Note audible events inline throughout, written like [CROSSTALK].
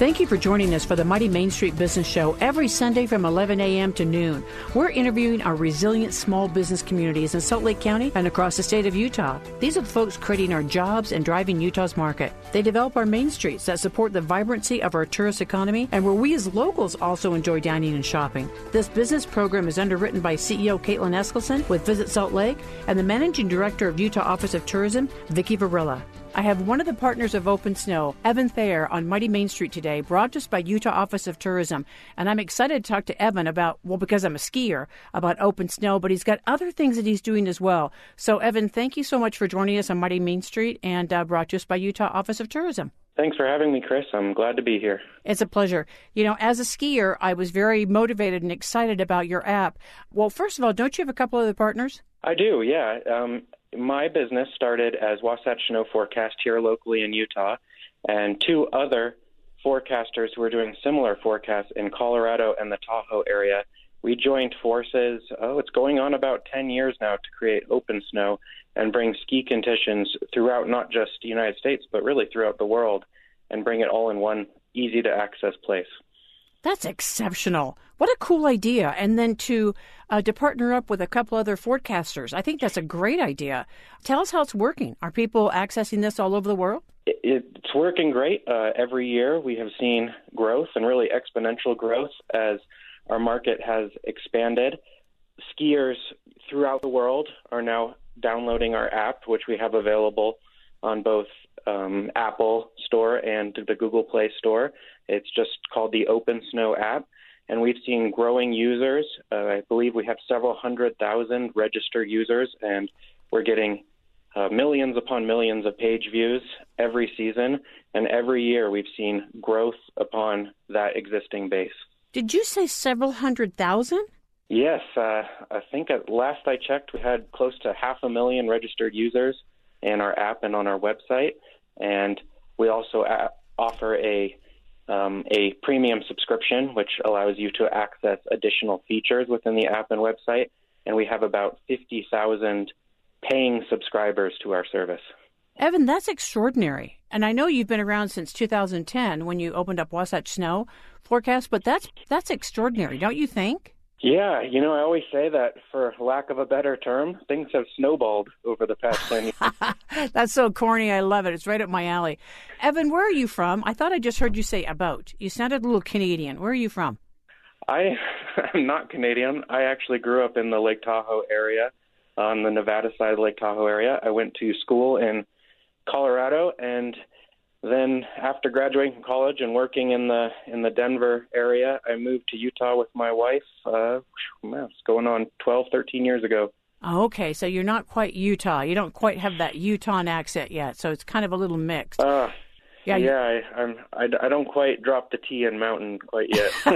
Thank you for joining us for the Mighty Main Street Business Show every Sunday from 11 a.m. to noon. We're interviewing our resilient small business communities in Salt Lake County and across the state of Utah. These are the folks creating our jobs and driving Utah's market. They develop our main streets that support the vibrancy of our tourist economy and where we as locals also enjoy dining and shopping. This business program is underwritten by CEO Kaitlin Eskelson with Visit Salt Lake and the Managing Director of Utah Office of Tourism, Vicki Varela. I have one of the partners of Open Snow, Evan Thayer, on Mighty Main Street today, brought to us by Utah Office of Tourism. And I'm excited to talk to Evan about, well, because I'm a skier, about Open Snow, but he's got other things that he's doing as well. So, Evan, thank you so much for joining us on Mighty Main Street and uh, brought to us by Utah Office of Tourism. Thanks for having me, Chris. I'm glad to be here. It's a pleasure. You know, as a skier, I was very motivated and excited about your app. Well, first of all, don't you have a couple other partners? I do, yeah. Um, my business started as Wasatch Snow Forecast here locally in Utah, and two other forecasters who were doing similar forecasts in Colorado and the Tahoe area. We joined forces, oh, it's going on about 10 years now to create Open Snow and bring ski conditions throughout not just the United States, but really throughout the world and bring it all in one easy to access place. That's exceptional. What a cool idea. And then to uh, to partner up with a couple other forecasters. I think that's a great idea. Tell us how it's working. Are people accessing this all over the world? It's working great. Uh, every year we have seen growth and really exponential growth as our market has expanded. Skiers throughout the world are now downloading our app, which we have available on both um, Apple Store and the Google Play Store. It's just called the Open Snow app, and we've seen growing users. Uh, I believe we have several hundred thousand registered users, and we're getting uh, millions upon millions of page views every season, and every year we've seen growth upon that existing base. Did you say several hundred thousand? Yes, uh, I think at last I checked, we had close to half a million registered users in our app and on our website, and we also offer a um, a premium subscription, which allows you to access additional features within the app and website. And we have about 50,000 paying subscribers to our service. Evan, that's extraordinary. And I know you've been around since 2010 when you opened up Wasatch Snow Forecast, but that's that's extraordinary, don't you think? Yeah, you know, I always say that for lack of a better term, things have snowballed over the past 10 years. [LAUGHS] That's so corny. I love it. It's right up my alley. Evan, where are you from? I thought I just heard you say about. You sounded a little Canadian. Where are you from? I [LAUGHS] am not Canadian. I actually grew up in the Lake Tahoe area, on the Nevada side of Lake Tahoe area. I went to school in Colorado and then after graduating from college and working in the in the Denver area, I moved to Utah with my wife. Uh, it's going on 12, 13 years ago. Okay, so you're not quite Utah. You don't quite have that Utah accent yet, so it's kind of a little mixed. Uh, yeah, yeah. I, I'm. I, I don't quite drop the T in mountain quite yet. [LAUGHS]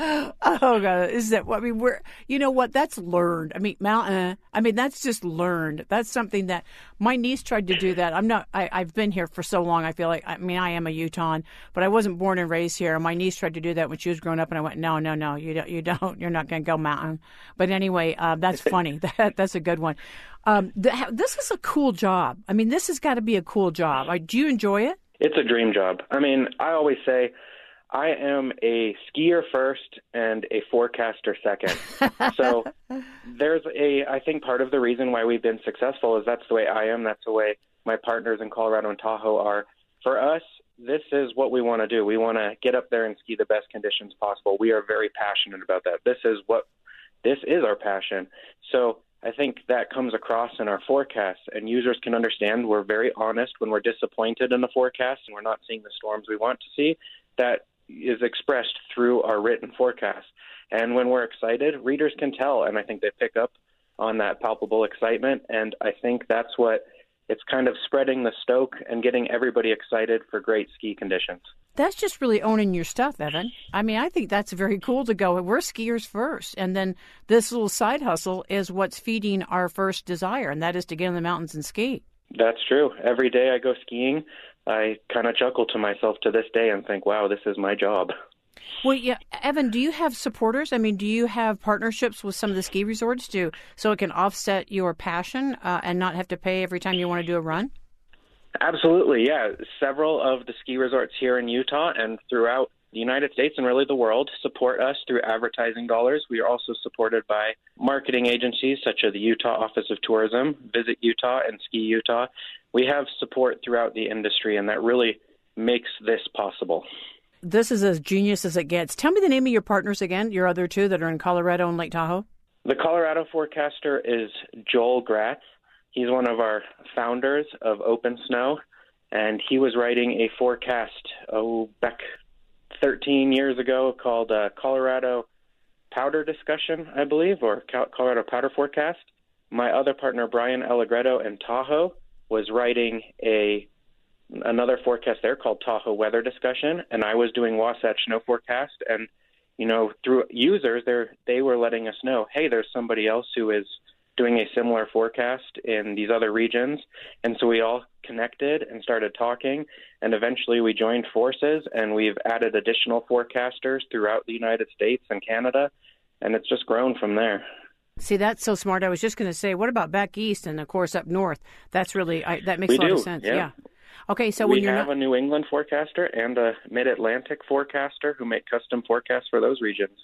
oh god, is that? I mean, we're. You know what? That's learned. I mean, mountain. I mean, that's just learned. That's something that my niece tried to do. That I'm not. I, I've been here for so long. I feel like. I mean, I am a Utah, but I wasn't born and raised here. My niece tried to do that when she was growing up, and I went, no, no, no. You don't. You don't. You're not going to go mountain. But anyway, uh, that's [LAUGHS] funny. [LAUGHS] that that's a good one. Um, this is a cool job. I mean, this has got to be a cool job. do you enjoy it? It's a dream job. I mean, I always say I am a skier first and a forecaster second. so [LAUGHS] there's a, I think part of the reason why we've been successful is that's the way I am. That's the way my partners in Colorado and Tahoe are. For us, this is what we want to do. We want to get up there and ski the best conditions possible. We are very passionate about that. This is what, this is our passion. So I think that comes across in our forecasts, and users can understand we're very honest when we're disappointed in the forecast and we're not seeing the storms we want to see. That is expressed through our written forecast. And when we're excited, readers can tell, and I think they pick up on that palpable excitement. And I think that's what it's kind of spreading the stoke and getting everybody excited for great ski conditions. That's just really owning your stuff, Evan. I mean, I think that's very cool to go. We're skiers first, and then this little side hustle is what's feeding our first desire, and that is to get in the mountains and ski. That's true. Every day I go skiing, I kind of chuckle to myself to this day and think, "Wow, this is my job." Well, yeah, Evan, do you have supporters? I mean, do you have partnerships with some of the ski resorts to so it can offset your passion uh, and not have to pay every time you want to do a run? Absolutely, yeah. Several of the ski resorts here in Utah and throughout the United States and really the world support us through advertising dollars. We are also supported by marketing agencies such as the Utah Office of Tourism, Visit Utah, and Ski Utah. We have support throughout the industry, and that really makes this possible. This is as genius as it gets. Tell me the name of your partners again, your other two that are in Colorado and Lake Tahoe. The Colorado forecaster is Joel Gratz. He's one of our founders of Open Snow, and he was writing a forecast oh back 13 years ago called uh, Colorado Powder Discussion, I believe, or Colorado Powder Forecast. My other partner Bryan Allegretto in Tahoe was writing a another forecast there called Tahoe Weather Discussion, and I was doing Wasatch Snow Forecast, and you know through users they they were letting us know, hey, there's somebody else who is doing a similar forecast in these other regions. And so we all connected and started talking. And eventually we joined forces and we've added additional forecasters throughout the United States and Canada. And it's just grown from there. See, that's so smart. I was just going to say, what about back east and, of course, up north? That's really, I, that makes we a lot do, of sense. Yeah. yeah. Okay, so we have not... a New England forecaster and a Mid Atlantic forecaster who make custom forecasts for those regions.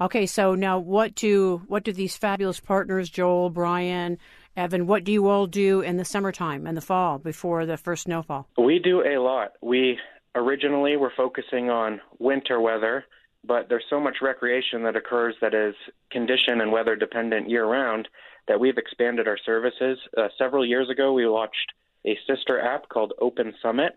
Okay, so now what do what do these fabulous partners, Joel, Brian, Evan, what do you all do in the summertime and the fall before the first snowfall? We do a lot. We originally were focusing on winter weather, but there's so much recreation that occurs that is condition and weather dependent year round that we've expanded our services. Uh, several years ago, we launched a sister app called Open Summit.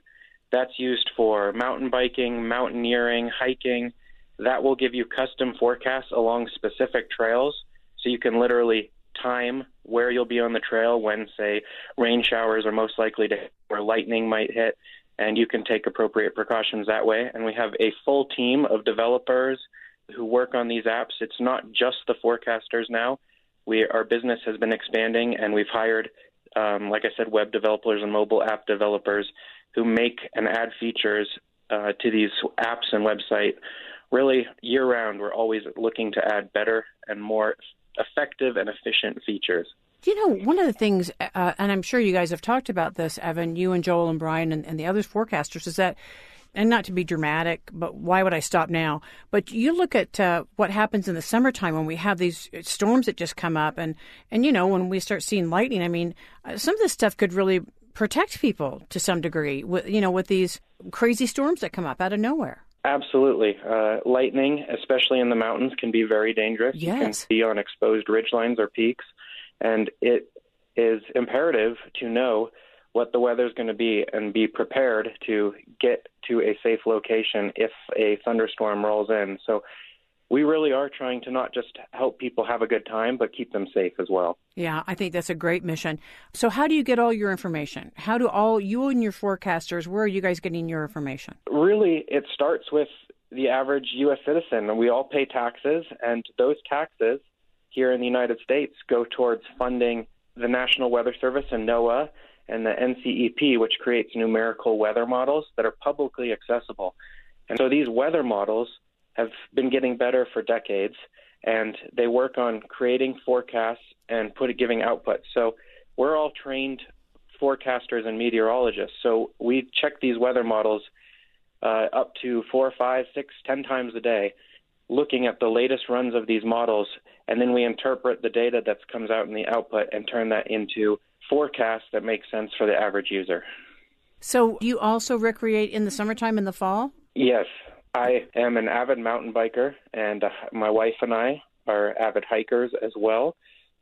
That's used for mountain biking, mountaineering, hiking that will give you custom forecasts along specific trails so you can literally time where you'll be on the trail when, say, rain showers are most likely to hit, where lightning might hit, and you can take appropriate precautions that way. And we have a full team of developers who work on these apps. It's not just the forecasters now. We, our business has been expanding, and we've hired, um, like I said, web developers and mobile app developers who make and add features uh, to these apps and website really year round, we're always looking to add better and more effective and efficient features. You know, one of the things, uh, and I'm sure you guys have talked about this, Evan, you and Joel and Brian and, and the other forecasters, is that, and not to be dramatic, but why would I stop now? But you look at uh, what happens in the summertime when we have these storms that just come up, and and you know when we start seeing lightning. I mean, uh, some of this stuff could really protect people to some degree. With you know, with these crazy storms that come up out of nowhere. Absolutely. Uh, lightning, especially in the mountains, can be very dangerous. Yes. You can be on exposed ridge lines or peaks, and it is imperative to know what the weather is going to be and be prepared to get to a safe location if a thunderstorm rolls in. So we really are trying to not just help people have a good time, but keep them safe as well. Yeah, I think that's a great mission. So, how do you get all your information? How do all you and your forecasters, where are you guys getting your information? Really, it starts with the average U.S. citizen, we all pay taxes, and those taxes here in the United States go towards funding the National Weather Service and NOAA and the NCEP, which creates numerical weather models that are publicly accessible. And so these weather models have been getting better for decades, and they work on creating forecasts and put giving output. So we're all trained forecasters and meteorologists. So we check these weather models uh, up to four, five, six, ten times a day, looking at the latest runs of these models, and then we interpret the data that comes out in the output and turn that into forecasts that make sense for the average user. So you also recreate in the summertime and the fall? Yes, I am an avid mountain biker, and uh, my wife and I are avid hikers as well.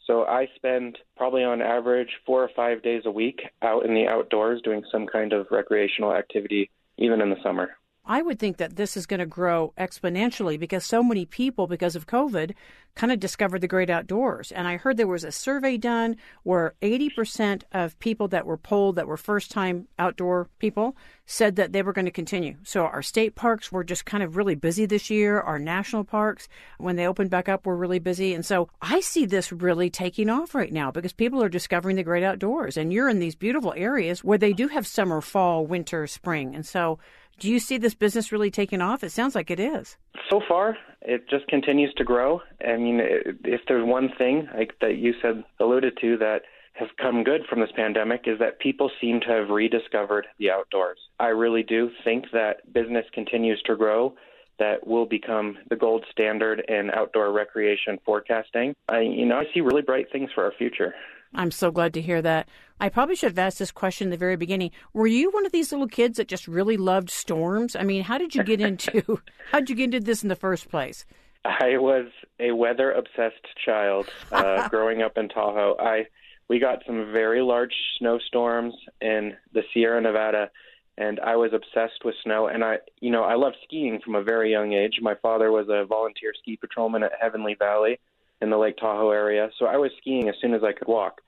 So I spend probably on average four or five days a week out in the outdoors doing some kind of recreational activity, even in the summer. I would think that this is going to grow exponentially because so many people, because of COVID, kind of discovered the great outdoors. And I heard there was a survey done where 80% of people that were polled that were first time outdoor people said that they were going to continue. So our state parks were just kind of really busy this year. Our national parks, when they opened back up, were really busy. And so I see this really taking off right now because people are discovering the great outdoors. And you're in these beautiful areas where they do have summer, fall, winter, spring. And so do you see this business really taking off? It sounds like it is. So far, it just continues to grow. I mean, if there's one thing like that you said alluded to that has come good from this pandemic is that people seem to have rediscovered the outdoors. I really do think that business continues to grow that will become the gold standard in outdoor recreation forecasting. I you know, I see really bright things for our future. I'm so glad to hear that. I probably should have asked this question in the very beginning. Were you one of these little kids that just really loved storms? I mean, how did you get into [LAUGHS] how did you get into this in the first place? I was a weather obsessed child uh, [LAUGHS] growing up in Tahoe. I we got some very large snowstorms in the Sierra Nevada and I was obsessed with snow and I you know, I loved skiing from a very young age. My father was a volunteer ski patrolman at Heavenly Valley in the Lake Tahoe area. So I was skiing as soon as I could walk.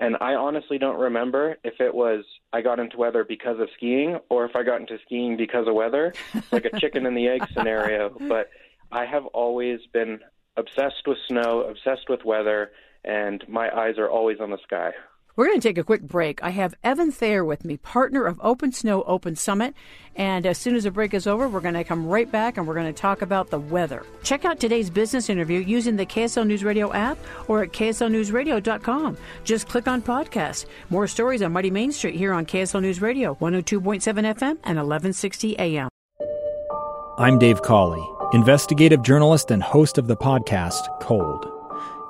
And I honestly don't remember if it was I got into weather because of skiing or if I got into skiing because of weather, like a chicken and the egg [LAUGHS] scenario. But I have always been obsessed with snow, obsessed with weather, and my eyes are always on the sky. We're going to take a quick break. I have Evan Thayer with me, partner of Open Snow Open Summit. And as soon as the break is over, we're going to come right back and we're going to talk about the weather. Check out today's business interview using the KSL News Radio app or at kslnewsradio.com. Just click on podcast. More stories on Mighty Main Street here on KSL News Radio, 102.7 FM and 1160 AM. I'm Dave Cawley, investigative journalist and host of the podcast Cold.